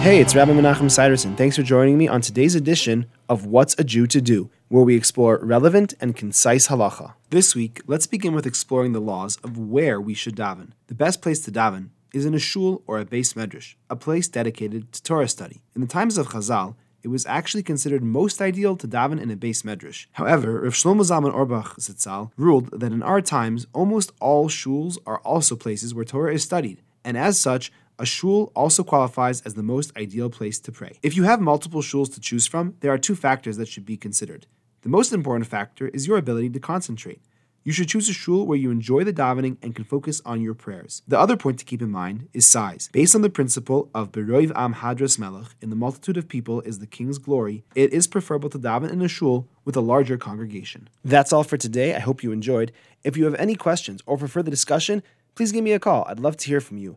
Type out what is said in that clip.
Hey, it's Rabbi Menachem Siderson. Thanks for joining me on today's edition of What's a Jew to Do, where we explore relevant and concise halacha. This week, let's begin with exploring the laws of where we should daven. The best place to daven is in a shul or a beis medrash, a place dedicated to Torah study. In the times of Chazal, it was actually considered most ideal to daven in a beis medrash. However, Rav Shlomo Zalman Auerbach Zitzal ruled that in our times, almost all shuls are also places where Torah is studied, and as such, a shul also qualifies as the most ideal place to pray. If you have multiple shuls to choose from, there are two factors that should be considered. The most important factor is your ability to concentrate. You should choose a shul where you enjoy the davening and can focus on your prayers. The other point to keep in mind is size. Based on the principle of Beroiv Am Hadras Melech, in the multitude of people is the king's glory, it is preferable to daven in a shul with a larger congregation. That's all for today. I hope you enjoyed. If you have any questions or for further discussion, please give me a call. I'd love to hear from you.